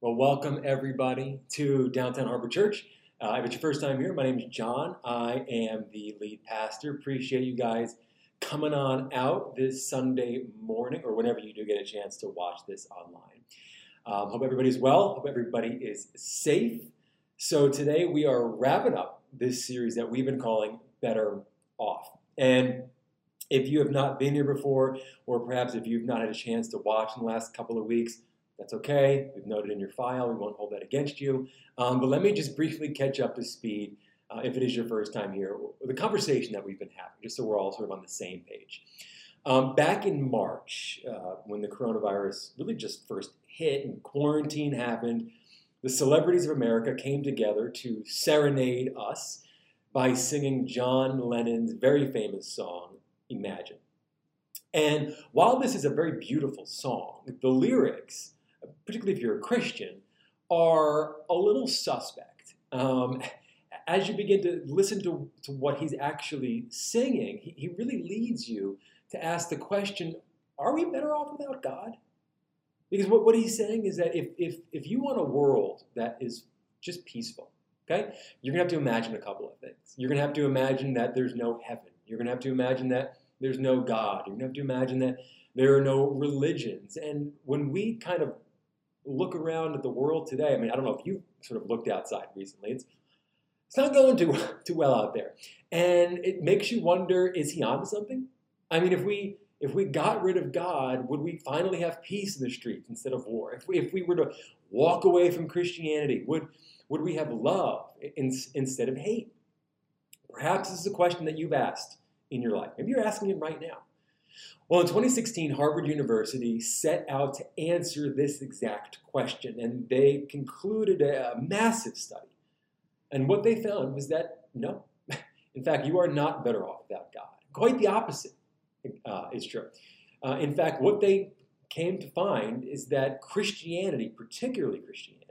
Well, welcome everybody to Downtown Harbor Church. Uh, if it's your first time here, my name is John. I am the lead pastor. Appreciate you guys coming on out this Sunday morning or whenever you do get a chance to watch this online. Um, hope everybody's well. Hope everybody is safe. So today we are wrapping up this series that we've been calling Better Off. And if you have not been here before, or perhaps if you've not had a chance to watch in the last couple of weeks, that's okay. We've noted in your file. We won't hold that against you. Um, but let me just briefly catch up to speed, uh, if it is your first time here, the conversation that we've been having, just so we're all sort of on the same page. Um, back in March, uh, when the coronavirus really just first hit and quarantine happened, the celebrities of America came together to serenade us by singing John Lennon's very famous song, Imagine. And while this is a very beautiful song, the lyrics particularly if you're a Christian, are a little suspect. Um, as you begin to listen to, to what he's actually singing, he, he really leads you to ask the question are we better off without God? Because what, what he's saying is that if, if, if you want a world that is just peaceful, okay, you're going to have to imagine a couple of things. You're going to have to imagine that there's no heaven. You're going to have to imagine that there's no God. You're going to have to imagine that there are no religions. And when we kind of look around at the world today, I mean, I don't know if you sort of looked outside recently. It's it's not going too too well out there, and it makes you wonder: Is he onto something? I mean, if we if we got rid of God, would we finally have peace in the streets instead of war? If we, if we were to walk away from Christianity, would would we have love in, instead of hate? Perhaps this is a question that you've asked in your life. Maybe you're asking it right now. Well, in 2016, Harvard University set out to answer this exact question, and they concluded a massive study. And what they found was that no, in fact, you are not better off without God. Quite the opposite uh, is true. Uh, in fact, what they came to find is that Christianity, particularly Christianity,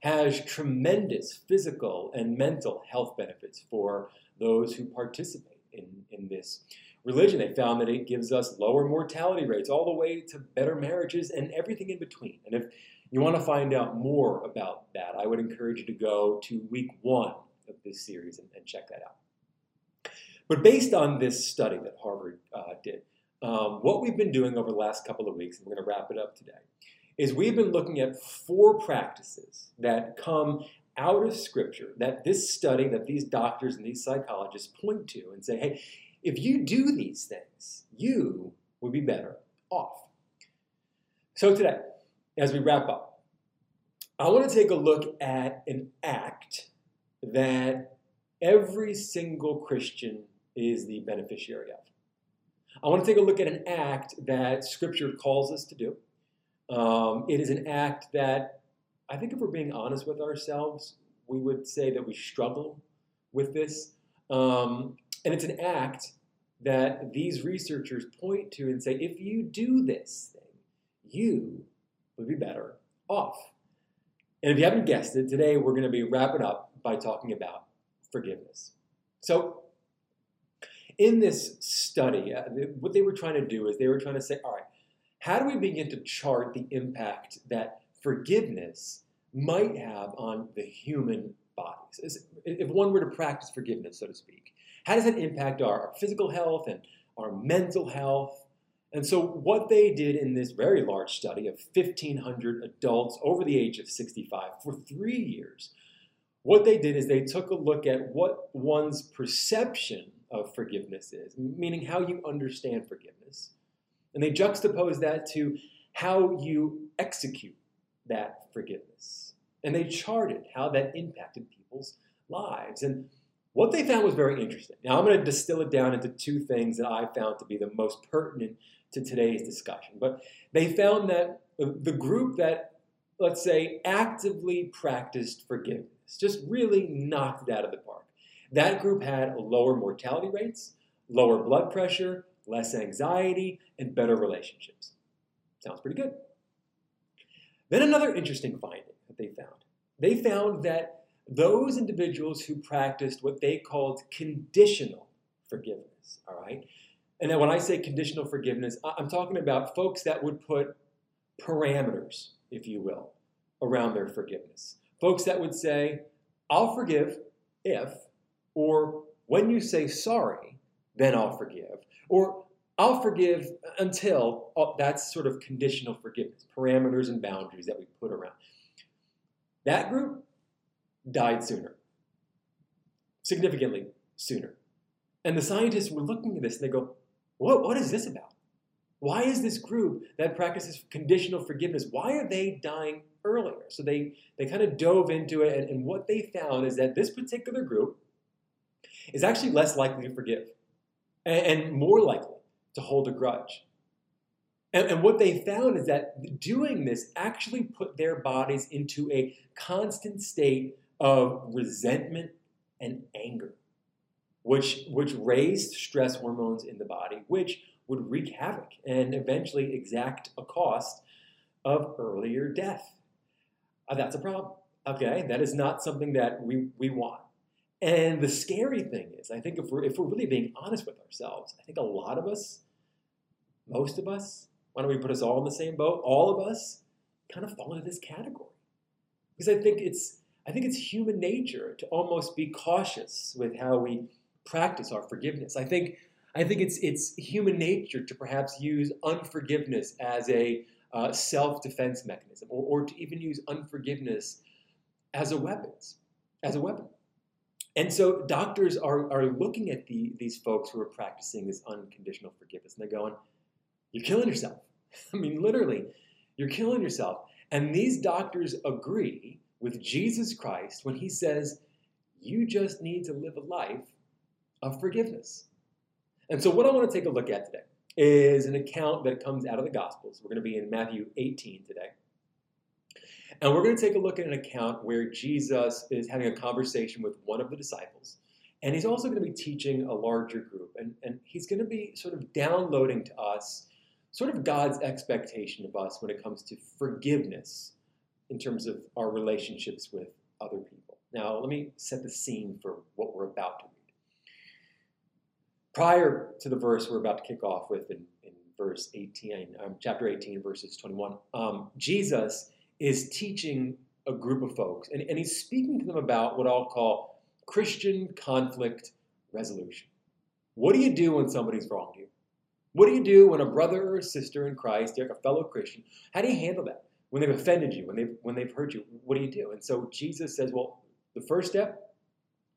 has tremendous physical and mental health benefits for those who participate in, in this religion, they found that it gives us lower mortality rates, all the way to better marriages and everything in between. And if you want to find out more about that, I would encourage you to go to week one of this series and, and check that out. But based on this study that Harvard uh, did, um, what we've been doing over the last couple of weeks, and we're going to wrap it up today, is we've been looking at four practices that come out of Scripture that this study, that these doctors and these psychologists point to and say, hey, if you do these things, you will be better off. So, today, as we wrap up, I want to take a look at an act that every single Christian is the beneficiary of. I want to take a look at an act that Scripture calls us to do. Um, it is an act that I think, if we're being honest with ourselves, we would say that we struggle with this. Um, and it's an act that these researchers point to and say, if you do this thing, you would be better off. And if you haven't guessed it, today we're going to be wrapping up by talking about forgiveness. So, in this study, uh, what they were trying to do is they were trying to say, all right, how do we begin to chart the impact that forgiveness might have on the human bodies? If one were to practice forgiveness, so to speak, how does that impact our, our physical health and our mental health? And so, what they did in this very large study of 1,500 adults over the age of 65 for three years, what they did is they took a look at what one's perception of forgiveness is, meaning how you understand forgiveness. And they juxtaposed that to how you execute that forgiveness. And they charted how that impacted people's lives. And what they found was very interesting. Now, I'm going to distill it down into two things that I found to be the most pertinent to today's discussion. But they found that the group that, let's say, actively practiced forgiveness, just really knocked it out of the park, that group had lower mortality rates, lower blood pressure, less anxiety, and better relationships. Sounds pretty good. Then another interesting finding that they found. They found that those individuals who practiced what they called conditional forgiveness, all right? And then when I say conditional forgiveness, I'm talking about folks that would put parameters, if you will, around their forgiveness. Folks that would say, I'll forgive if, or when you say sorry, then I'll forgive. Or I'll forgive until oh, that's sort of conditional forgiveness, parameters and boundaries that we put around. That group died sooner, significantly sooner. And the scientists were looking at this and they go, what, what is this about? Why is this group that practices conditional forgiveness, why are they dying earlier? So they, they kind of dove into it, and, and what they found is that this particular group is actually less likely to forgive and, and more likely to hold a grudge. And, and what they found is that doing this actually put their bodies into a constant state of resentment and anger, which, which raised stress hormones in the body, which would wreak havoc and eventually exact a cost of earlier death. Uh, that's a problem. Okay, that is not something that we, we want. And the scary thing is, I think if we're, if we're really being honest with ourselves, I think a lot of us, most of us, why don't we put us all in the same boat? All of us kind of fall into this category. Because I think it's I think it's human nature to almost be cautious with how we practice our forgiveness. I think I think it's it's human nature to perhaps use unforgiveness as a uh, self-defense mechanism, or, or to even use unforgiveness as a weapon, as a weapon. And so doctors are, are looking at the, these folks who are practicing this unconditional forgiveness, and they're going, "You're killing yourself." I mean, literally, you're killing yourself. And these doctors agree with Jesus Christ when he says, you just need to live a life of forgiveness. And so, what I want to take a look at today is an account that comes out of the Gospels. We're going to be in Matthew 18 today. And we're going to take a look at an account where Jesus is having a conversation with one of the disciples. And he's also going to be teaching a larger group. And, and he's going to be sort of downloading to us sort of God's expectation of us when it comes to forgiveness in terms of our relationships with other people. Now, let me set the scene for what we're about to read. Prior to the verse we're about to kick off with in, in verse 18, um, chapter 18, verses 21, um, Jesus is teaching a group of folks, and, and he's speaking to them about what I'll call Christian conflict resolution. What do you do when somebody's wronged you? What do you do when a brother or a sister in Christ, a fellow Christian, how do you handle that? When they've offended you, when they've, when they've hurt you, what do you do? And so Jesus says, well, the first step,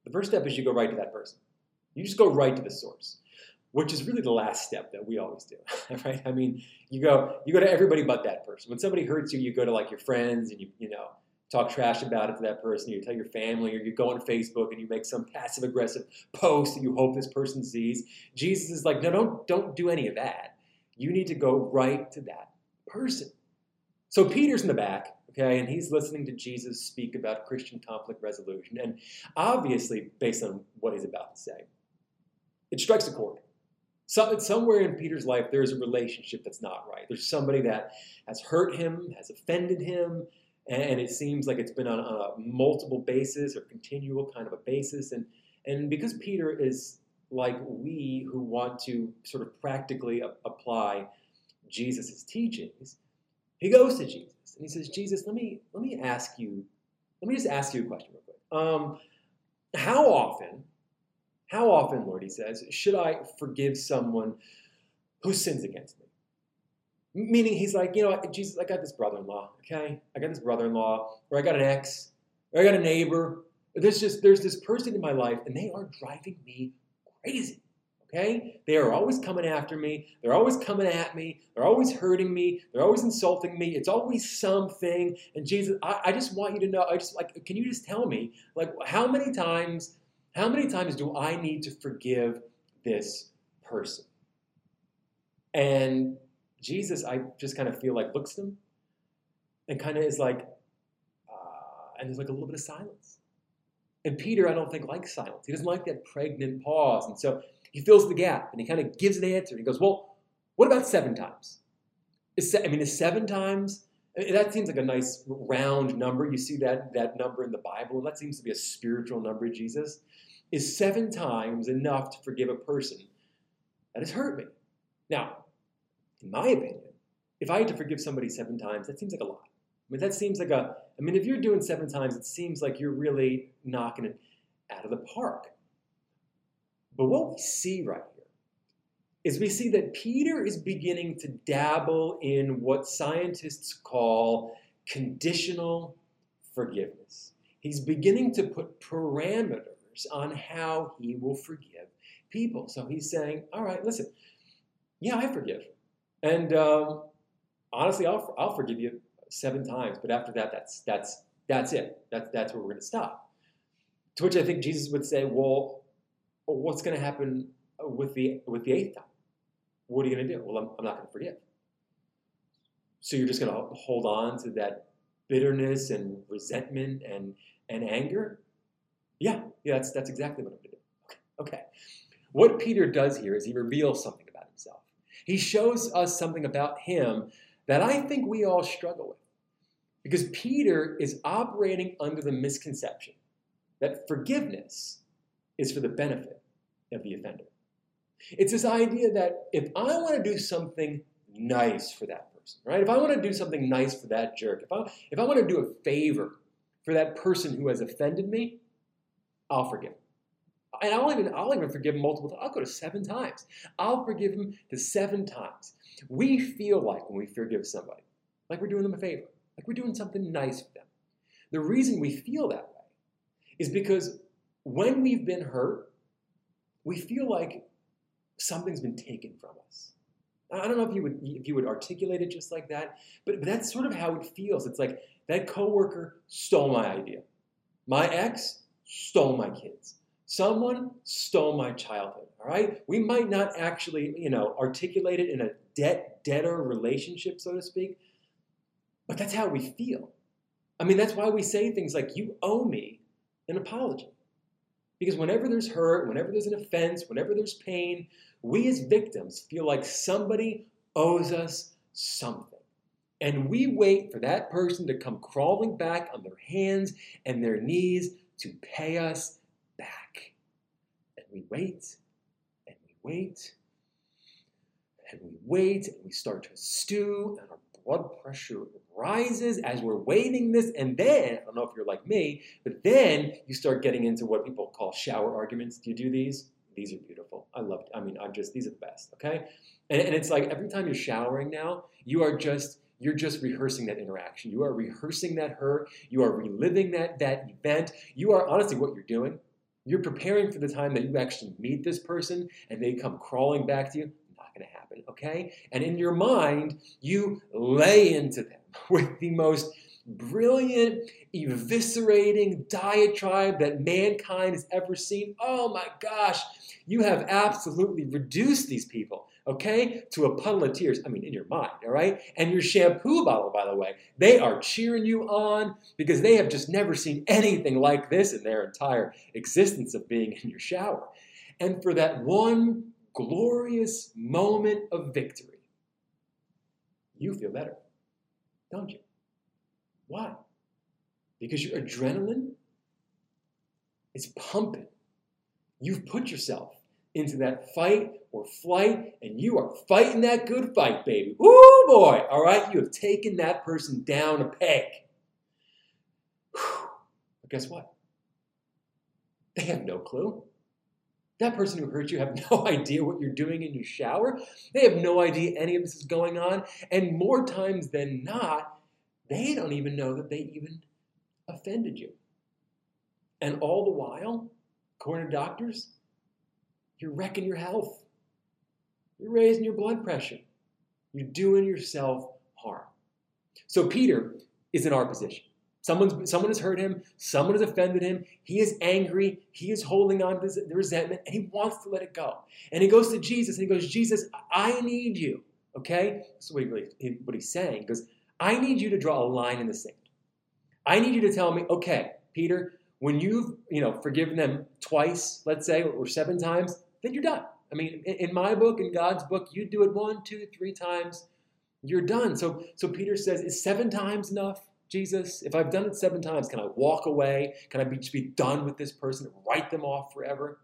the first step is you go right to that person. You just go right to the source, which is really the last step that we always do, right? I mean, you go you go to everybody but that person. When somebody hurts you, you go to like your friends and you you know talk trash about it to that person, you tell your family, or you go on Facebook and you make some passive aggressive post that you hope this person sees. Jesus is like, no, don't, don't do any of that. You need to go right to that person. So Peter's in the back, okay, and he's listening to Jesus speak about Christian conflict resolution. And obviously, based on what he's about to say, it strikes a chord. So, somewhere in Peter's life, there's a relationship that's not right. There's somebody that has hurt him, has offended him, and it seems like it's been on, a multiple basis or continual kind of a basis. And, and because Peter is like we who want to sort of practically a- apply Jesus' teachings, he goes to Jesus and he says, Jesus, let me, let me ask you, let me just ask you a question real quick. Um, how often, how often, Lord, he says, should I forgive someone who sins against me? Meaning he's like, you know, Jesus, I got this brother-in-law, okay? I got this brother-in-law, or I got an ex, or I got a neighbor. There's just there's this person in my life, and they are driving me crazy. Okay? They are always coming after me. They're always coming at me. They're always hurting me. They're always insulting me. It's always something. And Jesus, I, I just want you to know, I just like, can you just tell me, like, how many times, how many times do I need to forgive this person? And Jesus, I just kind of feel like looks at him and kind of is like, uh, and there's like a little bit of silence. And Peter, I don't think likes silence. He doesn't like that pregnant pause. And so he fills the gap and he kind of gives an answer. He goes, Well, what about seven times? Is I mean, is seven times? that seems like a nice round number. You see that, that number in the Bible. That seems to be a spiritual number, Jesus. Is seven times enough to forgive a person that has hurt me? Now, in my opinion, if I had to forgive somebody seven times, that seems like a lot. I mean, that seems like a I mean, if you're doing seven times, it seems like you're really knocking it out of the park. But what we see right here is we see that Peter is beginning to dabble in what scientists call conditional forgiveness. He's beginning to put parameters on how he will forgive people. So he's saying, all right, listen, yeah, I forgive. And um, honestly, I'll, I'll forgive you seven times, but after that, that's, that's, that's it. That's, that's where we're going to stop. To which I think Jesus would say, well, what's going to happen uh, with the, with the eighth time? What are you going to do? Well, I'm, I'm not going to forgive. So you're just going to hold on to that bitterness and resentment and, and anger? Yeah, yeah, that's, that's exactly what I'm going to do. Okay. okay. What Peter does here is he reveals something about himself. He shows us something about him that I think we all struggle with. Because Peter is operating under the misconception that forgiveness is for the benefit of the offender. It's this idea that if I want to do something nice for that person, right? If I want to do something nice for that jerk, if I, if I want to do a favor for that person who has offended me, I'll forgive. And I'll even, I'll even forgive him multiple times. I'll go to seven times. I'll forgive him to seven times. We feel like when we forgive somebody, like we're doing them a favor, like we're doing something nice for them. The reason we feel that way is because when we've been hurt, we feel like something's been taken from us. I don't know if you would if you would articulate it just like that, but, but that's sort of how it feels. It's like that coworker stole my idea. My ex stole my kids. Someone stole my childhood. All right? We might not actually, you know, articulate it in a debt debtor relationship, so to speak, but that's how we feel. I mean, that's why we say things like, you owe me an apology. Because whenever there's hurt, whenever there's an offense, whenever there's pain, we as victims feel like somebody owes us something. And we wait for that person to come crawling back on their hands and their knees to pay us back. And we wait, and we wait, and we wait, and we start to stew, and our blood pressure rises as we're waiting this, and then, I don't know if you're like me, but then you start getting into what people call shower arguments. Do you do these? These are beautiful. I love, I mean, I'm just, these are the best, okay? And, and it's like every time you're showering now, you are just, you're just rehearsing that interaction. You are rehearsing that hurt. You are reliving that, that event. You are honestly what you're doing. You're preparing for the time that you actually meet this person and they come crawling back to you. Going to happen, okay? And in your mind, you lay into them with the most brilliant, eviscerating diatribe that mankind has ever seen. Oh my gosh, you have absolutely reduced these people, okay, to a puddle of tears. I mean, in your mind, all right? And your shampoo bottle, by the way, they are cheering you on because they have just never seen anything like this in their entire existence of being in your shower. And for that one glorious moment of victory, you feel better, don't you? Why? Because your adrenaline is pumping. You've put yourself into that fight or flight, and you are fighting that good fight, baby. Ooh, boy. All right, you have taken that person down a peg. Whew. But guess what? They have no clue. That person who hurt you have no idea what you're doing in your shower. They have no idea any of this is going on. And more times than not, they don't even know that they even offended you. And all the while, according to doctors, you're wrecking your health. You're raising your blood pressure. You're doing yourself harm. So Peter is in our position. Someone's, someone has hurt him. Someone has offended him. He is angry. He is holding on to the resentment, and he wants to let it go. And he goes to Jesus, and he goes, Jesus, I need you. Okay? That's what, he really, what he's saying. He goes, I need you to draw a line in the sand. I need you to tell me, okay, Peter, when you've you know forgiven them twice, let's say, or seven times, then you're done. I mean, in my book, in God's book, you do it one, two, three times, you're done. So, so Peter says, is seven times enough, Jesus? If I've done it seven times, can I walk away? Can I be, just be done with this person write them off forever?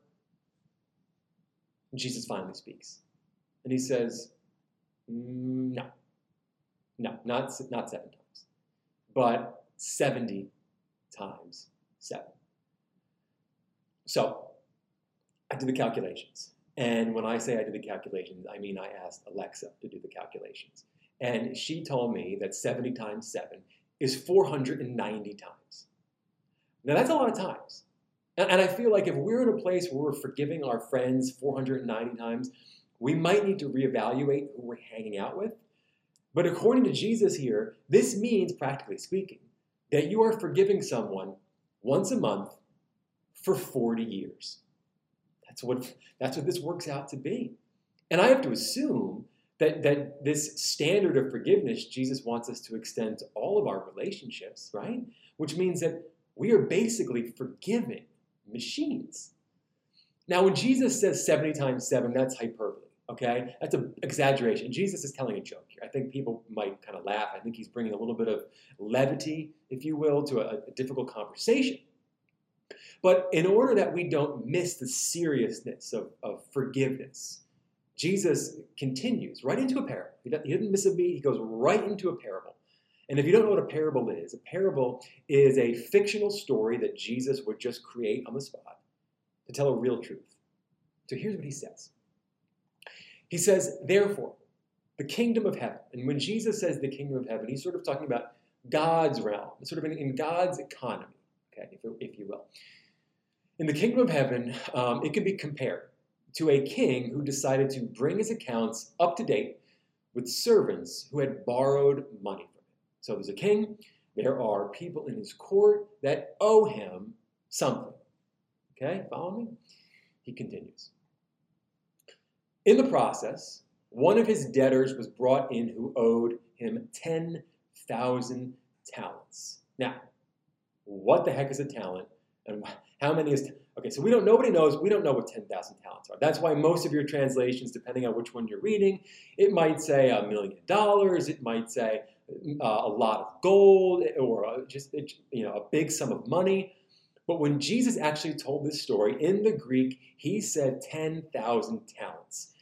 And Jesus finally speaks. And he says, no. No, not, not seven times. But 70 times 7. So I did the calculations. And when I say I did the calculations, I mean I asked Alexa to do the calculations. And she told me that 70 times 7 is 490 times. Now that's a lot of times. And, and I feel like if we're in a place where we're forgiving our friends 490 times, we might need to reevaluate who we're hanging out with. But according to Jesus here, this means, practically speaking, that you are forgiving someone once a month for 40 years. That's what, that's what this works out to be. And I have to assume that, that this standard of forgiveness Jesus wants us to extend to all of our relationships, right? Which means that we are basically forgiving machines. Now, when Jesus says 70 times 7, that's hyperbole, okay? That's an exaggeration. Jesus is telling a joke here. I think people might kind of laugh. I think he's bringing a little bit of levity, if you will, to a, a difficult conversation. But in order that we don't miss the seriousness of, of forgiveness, Jesus continues right into a parable. He doesn't miss a beat, he goes right into a parable. And if you don't know what a parable is, a parable is a fictional story that Jesus would just create on the spot to tell a real truth. So here's what he says He says, Therefore, the kingdom of heaven. And when Jesus says the kingdom of heaven, he's sort of talking about God's realm, sort of in, in God's economy, okay, if, if, you will. In the kingdom of heaven, um, it can be compared to a king who decided to bring his accounts up to date with servants who had borrowed money from him. so there's a king, there are people in his court that owe him something. Okay, follow me? He continues. In the process, one of his debtors was brought in who owed him 10,000 talents. Now, what the heck is a talent? And how many is. Okay, so we don't, nobody knows, we don't know what 10,000 talents are. That's why most of your translations, depending on which one you're reading, it might say a million dollars, it might say uh, a lot of gold or uh, just you know a big sum of money. But when Jesus actually told this story in the Greek, he said 10,000 talents.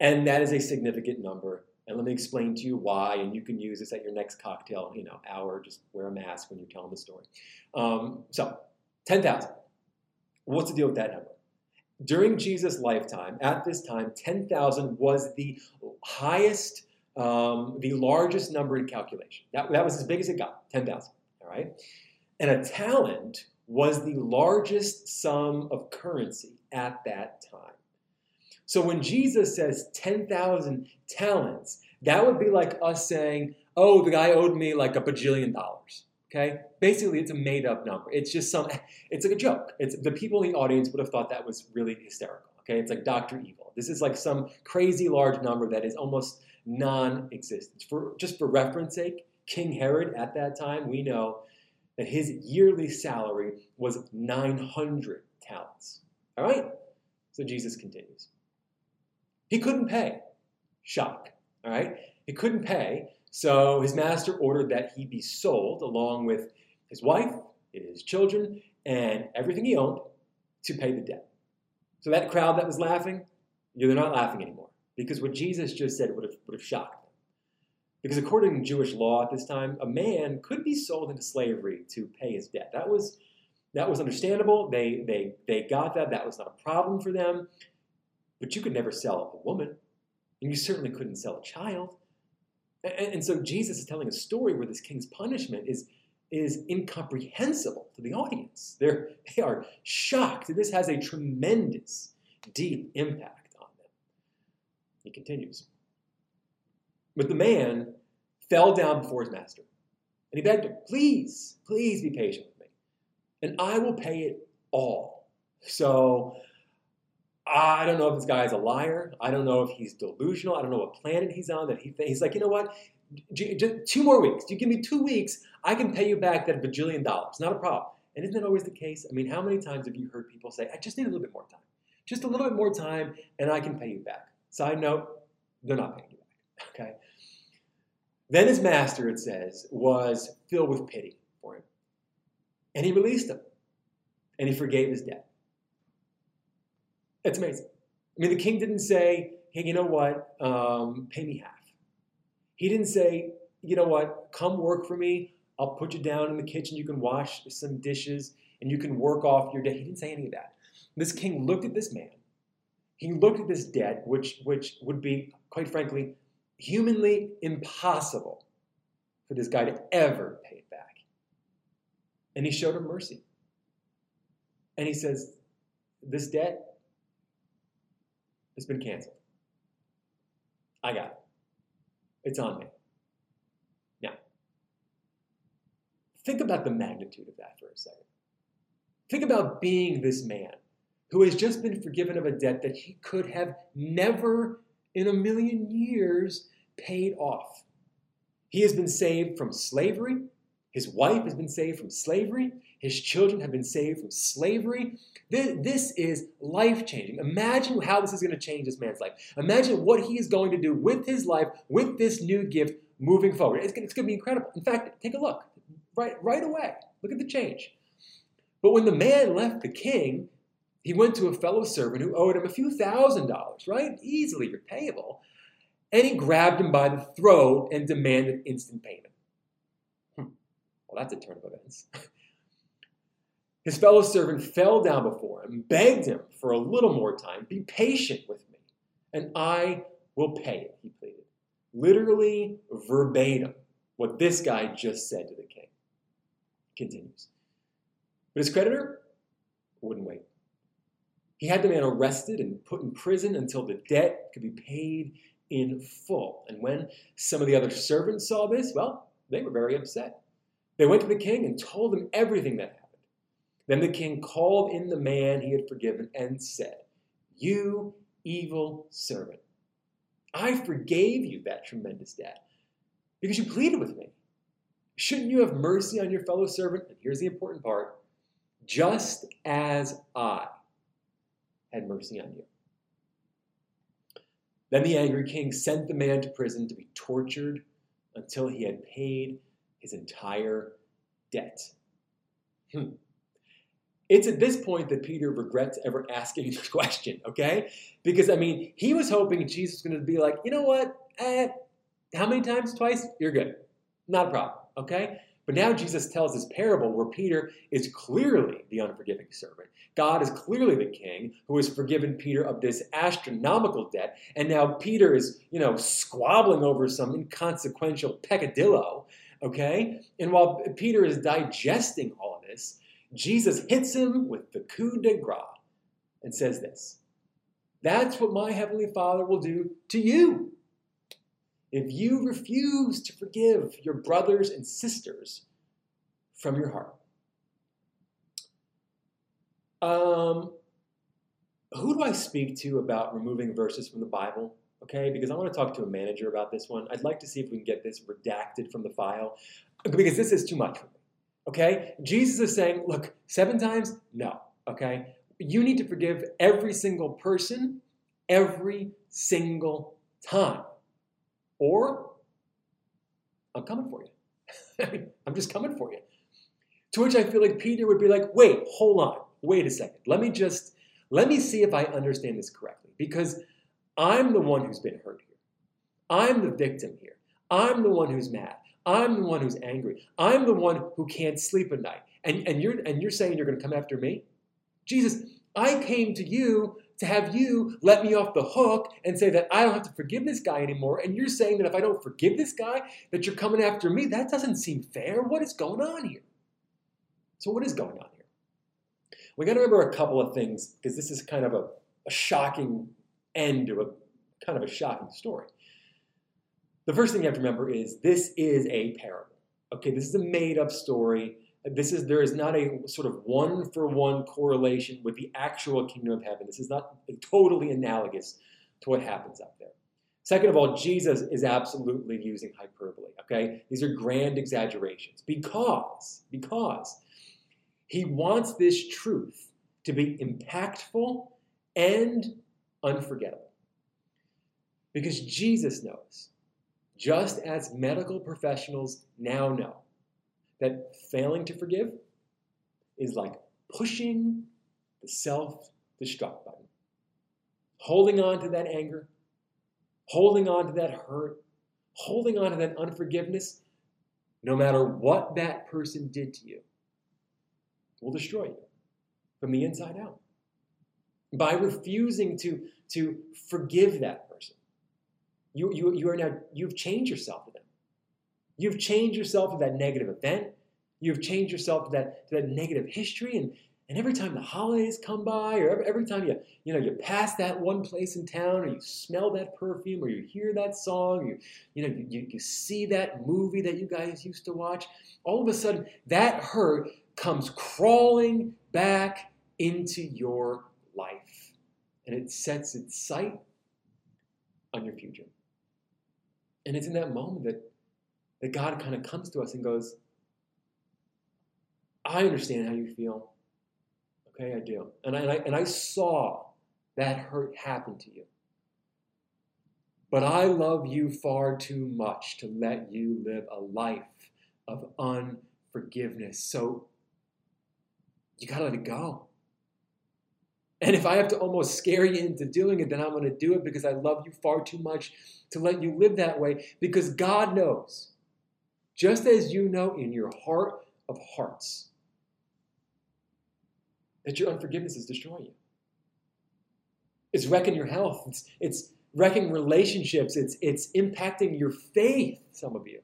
And that is a significant number. And let me explain to you why, and you can use this at your next cocktail, you know, hour. Just wear a mask when you're telling the story. Um, so, 10,000. What's the deal with that number? During Jesus' lifetime, at this time, 10,000 was the highest um, the largest number in calculation. That, that was as big as it got, 10,000, all right? And a talent was the largest sum of currency at that time. So when Jesus says 10,000 talents, that would be like us saying, oh, the guy owed me like a bajillion dollars. Okay? Basically, it's a made up number. It's just some, it's like a joke. It's The people in the audience would have thought that was really hysterical. Okay? It's like Dr. Evil. This is like some crazy large number that is almost non-existent. For just for reference sake, King Herod at that time, we know that his yearly salary was 900 talents. All right? So Jesus continues. He couldn't pay. Shock. All right? He couldn't pay, so his master ordered that he be sold along with his wife, his children, and everything he owned to pay the debt. So that crowd that was laughing, they're not laughing anymore because what Jesus just said would have, would have shocked them. Because according to Jewish law at this time, a man could be sold into slavery to pay his debt. That was, that was understandable. They, they, they got that. That was not a problem for them. But you could never sell a woman, and you certainly couldn't sell a child. And, and so Jesus is telling a story where this king's punishment is, is incomprehensible to the audience. They're, they are shocked. This has a tremendous, deep impact. On them. He continues. But the man fell down before his master, and he begged him, Please, please be patient with me, and I will pay it all. So I don't know if this guy is a liar. I don't know if he's delusional. I don't know what planet he's on that he he's like, you know what? Two more weeks. You give me two weeks, I can pay you back that bajillion dollars. Not a problem. And isn't that always the case? I mean, how many times have you heard people say, I just need a little bit more time? Just a little bit more time, and I can pay you back. Side note, they're not paying you back. Okay? Then his master, it says, was filled with pity for him. And he released him. And he forgave his debt. It's amazing. I mean, the king didn't say, hey, you know what? Um, pay me half. He didn't say, you know what? Come work for me. I'll put you down in the kitchen. You can wash some dishes and you can work off your debt. He didn't say any of that. This king looked at this man. He looked at this debt, which, which would be, quite frankly, humanly impossible for this guy to ever pay it back. And he showed him mercy. And he says, This debt has been canceled. I got it. It's on me. Now, think about the magnitude of that for a second. Think about being this man who has just been forgiven of a debt that he could have never in a million years paid off. He has been saved from slavery. His wife has been saved from slavery. His children have been saved from slavery. This is life changing. Imagine how this is going to change this man's life. Imagine what he is going to do with his life, with this new gift moving forward. It's going to be incredible. In fact, take a look right, right away. Look at the change. But when the man left the king, he went to a fellow servant who owed him a few thousand dollars, right? Easily repayable. And he grabbed him by the throat and demanded instant payment. Well, that's a turn of events. His fellow servant fell down before him, begged him for a little more time, be patient with me, and I will pay it, he pleaded. Literally verbatim what this guy just said to the king. Continues. But his creditor wouldn't wait. He had the man arrested and put in prison until the debt could be paid in full. And when some of the other servants saw this, well, they were very upset. They went to the king and told him everything that happened. Then the king called in the man he had forgiven and said, You evil servant, I forgave you that tremendous debt because you pleaded with me. Shouldn't you have mercy on your fellow servant? And here's the important part just as I had mercy on you. Then the angry king sent the man to prison to be tortured until he had paid his entire debt. Hmm. It's at this point that Peter regrets ever asking this question, okay? Because, I mean, he was hoping Jesus was going to be like, you know what? Eh, how many times? Twice? You're good. Not a problem, okay? But now Jesus tells this parable where Peter is clearly the unforgiving servant. God is clearly the king who has forgiven Peter of this astronomical debt. And now Peter is, you know, squabbling over some inconsequential peccadillo, okay? And while Peter is digesting all of this, Jesus hits him with the coup de grace and says this That's what my heavenly Father will do to you if you refuse to forgive your brothers and sisters from your heart. Um, who do I speak to about removing verses from the Bible? Okay, because I want to talk to a manager about this one. I'd like to see if we can get this redacted from the file because this is too much for me. Okay, Jesus is saying, look, seven times? No. Okay, you need to forgive every single person every single time. Or I'm coming for you. I'm just coming for you. To which I feel like Peter would be like, wait, hold on, wait a second. Let me just, let me see if I understand this correctly. Because I'm the one who's been hurt here. I'm the victim here. I'm the one who's mad. I'm the one who's angry. I'm the one who can't sleep at night. And, and, you're, and you're saying you're going to come after me? Jesus, I came to you to have you let me off the hook and say that I don't have to forgive this guy anymore. And you're saying that if I don't forgive this guy, that you're coming after me. That doesn't seem fair. What is going on here? So, what is going on here? We got to remember a couple of things because this is kind of a, a shocking end to a kind of a shocking story. The first thing you have to remember is this is a parable. Okay, this is a made up story this is there is not a sort of one for one correlation with the actual kingdom of heaven. This is not totally analogous to what happens up there. Second of all, Jesus is absolutely using hyperbole. Okay, these are grand exaggerations because because he wants this truth to be impactful and unforgettable. Because Jesus knows, just as medical professionals now know, that failing to forgive is like pushing the self destruct button. Holding on to that anger, holding on to that hurt, holding on to that unforgiveness no matter what that person did to you, will destroy you from the inside out. By refusing to, to forgive that person, you, you, you are now, you've changed yourself to them. You've changed yourself to that negative event. You've changed yourself to that, to that negative history. And, and every time the holidays come by, or every, every time you, you know, you pass that one place in town, or you smell that perfume, or you hear that song, you, you know, you, you see that movie that you guys used to watch, all of a sudden that hurt comes crawling back into your. And it sets its sight on your future. And it's in that moment that, that God kind of comes to us and goes, I understand how you feel. Okay, I do. And I, and I, and I saw that hurt happen to you. But I love you far too much to let you live a life of unforgiveness. So you got to let it go. And if I have to almost scare you into doing it, then I'm going to do it because I love you far too much to let you live that way. Because God knows, just as you know in your heart of hearts, that your unforgiveness is destroying you. It's wrecking your health. It's, it's wrecking relationships. It's, it's impacting your faith, some of you.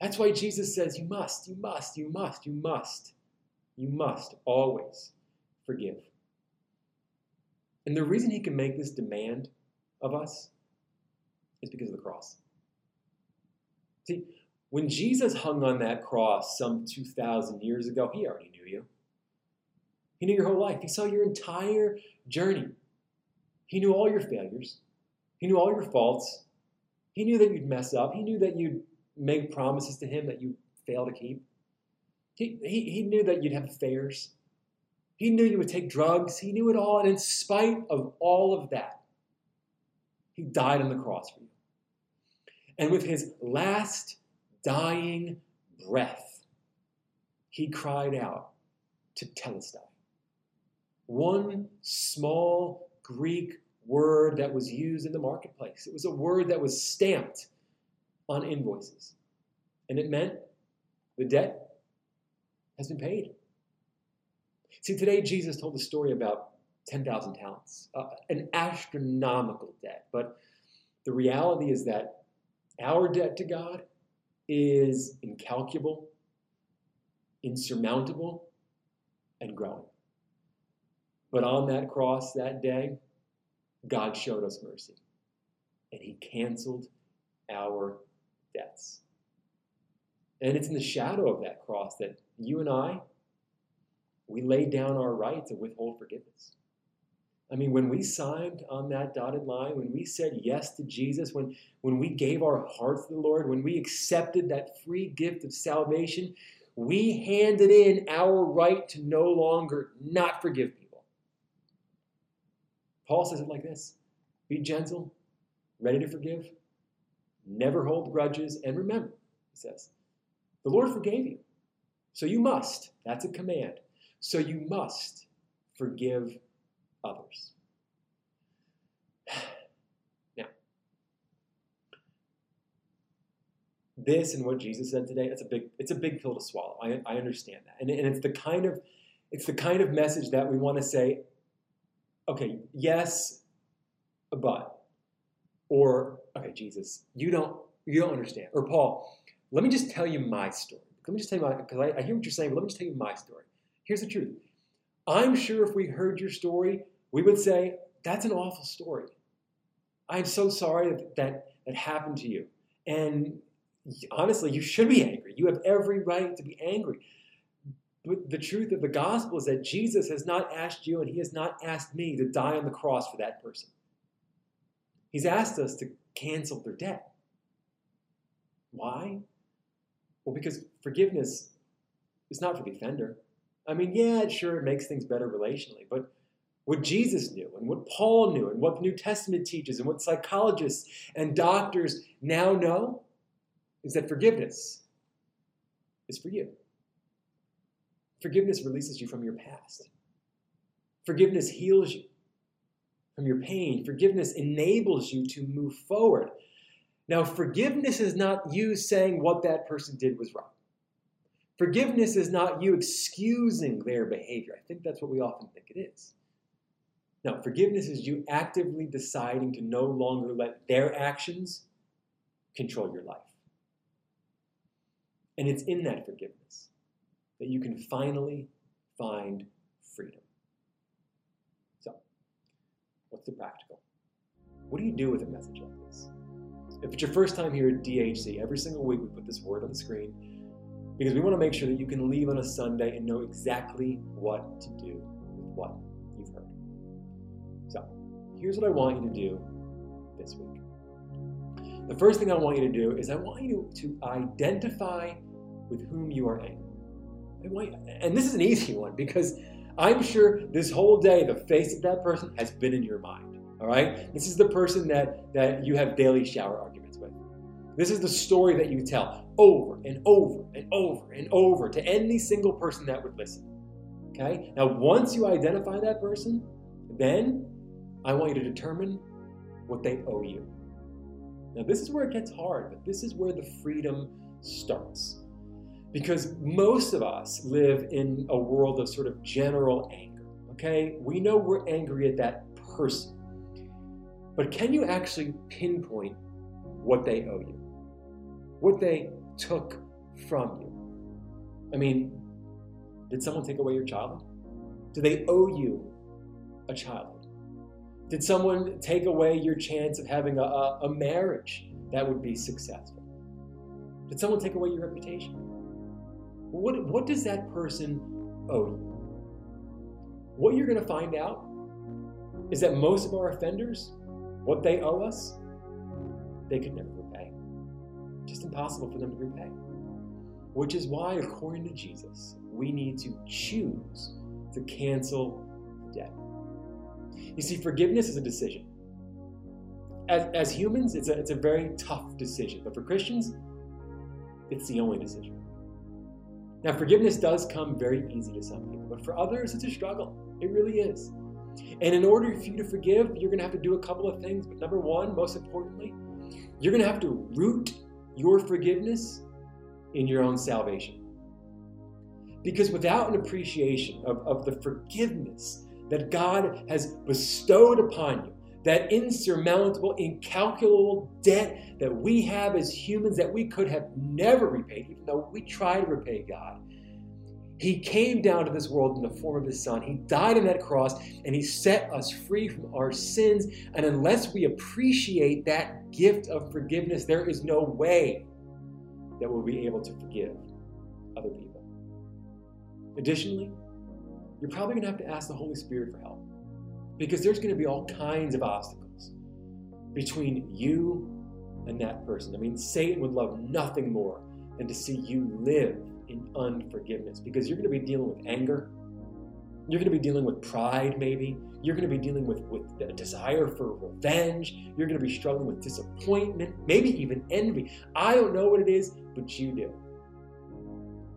That's why Jesus says, You must, you must, you must, you must, you must always forgive. And the reason he can make this demand of us is because of the cross. See, when Jesus hung on that cross some 2,000 years ago, he already knew you. He knew your whole life. He saw your entire journey. He knew all your failures. He knew all your faults. He knew that you'd mess up. He knew that you'd make promises to him that you fail to keep. He, he, he knew that you'd have affairs. He knew you would take drugs. He knew it all. And in spite of all of that, he died on the cross for you. And with his last dying breath, he cried out tetelestai. One small Greek word that was used in the marketplace. It was a word that was stamped on invoices. And it meant the debt has been paid. See, today Jesus told a story about 10,000 talents, uh, an astronomical debt. But the reality is that our debt to God is incalculable, insurmountable, and growing. But on that cross that day, God showed us mercy, and He canceled our debts. And it's in the shadow of that cross that you and I we laid down our right to withhold forgiveness. I mean, when we signed on that dotted line, when we said yes to Jesus, when, when we gave our hearts to the Lord, when we accepted that free gift of salvation, we handed in our right to no longer not forgive people. Paul says it like this Be gentle, ready to forgive, never hold grudges, and remember, he says, the Lord forgave you. So you must. That's a command. So you must forgive others. Now, this and what Jesus said today, it's a big, it's a big pill to swallow. I, I understand that. And, and it's the kind of it's the kind of message that we want to say, okay, yes, but, or okay, Jesus, you don't you don't understand. Or Paul, let me just tell you my story. Let me just tell you my because I, I hear what you're saying, but let me just tell you my story. Here's the truth I'm sure if we heard your story, we would say, That's an awful story. I'm so sorry that that, that happened to you. And honestly, you should be angry. You have every right to be angry. But the truth of the gospel is that Jesus has not asked you and he has not asked me to die on the cross for that person. He's asked us to cancel their debt. Why? Well, because forgiveness is not for the offender. I mean, yeah, sure, it makes things better relationally, but what Jesus knew and what Paul knew and what the New Testament teaches and what psychologists and doctors now know is that forgiveness is for you. Forgiveness releases you from your past. Forgiveness heals you from your pain. Forgiveness enables you to move forward. Now, forgiveness is not you saying what that person did was wrong. Forgiveness is not you excusing their behavior. I think that's what we often think it is. No, forgiveness is you actively deciding to no longer let their actions control your life. And it's in that forgiveness that you can finally find freedom. So, what's the practical? What do you do with a message like this? If it's your first time here at DHC, every single week we put this word on the screen because we want to make sure that you can leave on a Sunday and know exactly what to do with what you've heard. So, here's what I want you to do this week. The first thing I want you to do is I want you to identify with whom you are angry. And this is an easy one because I'm sure this whole day the face of that person has been in your mind. All right? This is the person that, that you have daily shower arguments. This is the story that you tell over and over and over and over to any single person that would listen. Okay? Now, once you identify that person, then I want you to determine what they owe you. Now, this is where it gets hard, but this is where the freedom starts. Because most of us live in a world of sort of general anger. Okay? We know we're angry at that person. But can you actually pinpoint what they owe you? What they took from you? I mean, did someone take away your childhood? Do they owe you a childhood? Did someone take away your chance of having a, a, a marriage that would be successful? Did someone take away your reputation? What, what does that person owe you? What you're going to find out is that most of our offenders what they owe us, they could never. Just impossible for them to repay. Which is why, according to Jesus, we need to choose to cancel debt. You see, forgiveness is a decision. As, as humans, it's a, it's a very tough decision, but for Christians, it's the only decision. Now, forgiveness does come very easy to some people, but for others, it's a struggle. It really is. And in order for you to forgive, you're going to have to do a couple of things. But number one, most importantly, you're going to have to root your forgiveness in your own salvation. Because without an appreciation of, of the forgiveness that God has bestowed upon you, that insurmountable, incalculable debt that we have as humans that we could have never repaid, even though we try to repay God, he came down to this world in the form of his son. He died on that cross and he set us free from our sins. And unless we appreciate that gift of forgiveness, there is no way that we'll be able to forgive other people. Additionally, you're probably going to have to ask the Holy Spirit for help because there's going to be all kinds of obstacles between you and that person. I mean, Satan would love nothing more than to see you live in unforgiveness because you're going to be dealing with anger. You're going to be dealing with pride, maybe. You're going to be dealing with, with a desire for revenge. You're going to be struggling with disappointment, maybe even envy. I don't know what it is, but you do.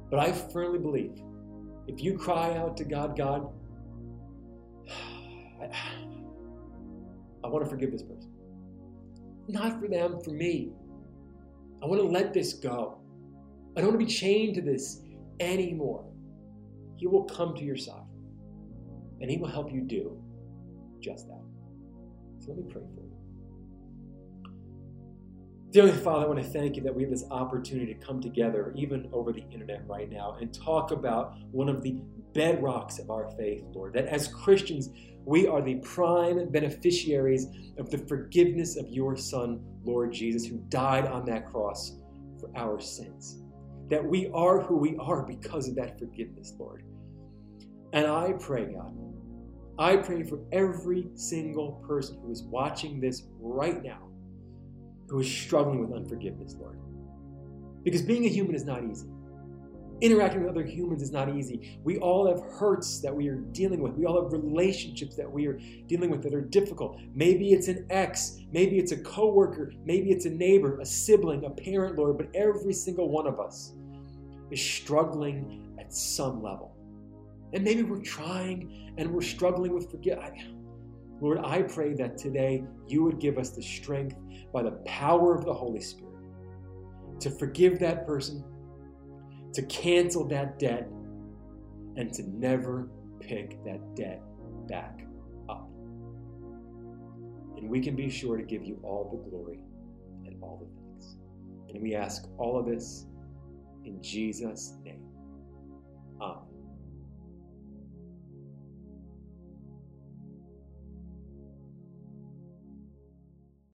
But I firmly believe if you cry out to God, God, I, I want to forgive this person. Not for them, for me. I want to let this go. I don't want to be chained to this anymore. He will come to your side and He will help you do just that. So let me pray for you. Dearly Father, I want to thank you that we have this opportunity to come together, even over the internet right now, and talk about one of the bedrocks of our faith, Lord. That as Christians, we are the prime beneficiaries of the forgiveness of your Son, Lord Jesus, who died on that cross for our sins that we are who we are because of that forgiveness, Lord. And I pray, God, I pray for every single person who is watching this right now who is struggling with unforgiveness, Lord. Because being a human is not easy. Interacting with other humans is not easy. We all have hurts that we are dealing with. We all have relationships that we are dealing with that are difficult. Maybe it's an ex, maybe it's a coworker, maybe it's a neighbor, a sibling, a parent, Lord, but every single one of us is struggling at some level. And maybe we're trying and we're struggling with forget. Lord, I pray that today you would give us the strength by the power of the Holy Spirit to forgive that person, to cancel that debt, and to never pick that debt back up. And we can be sure to give you all the glory and all the thanks. And we ask all of this in Jesus' name.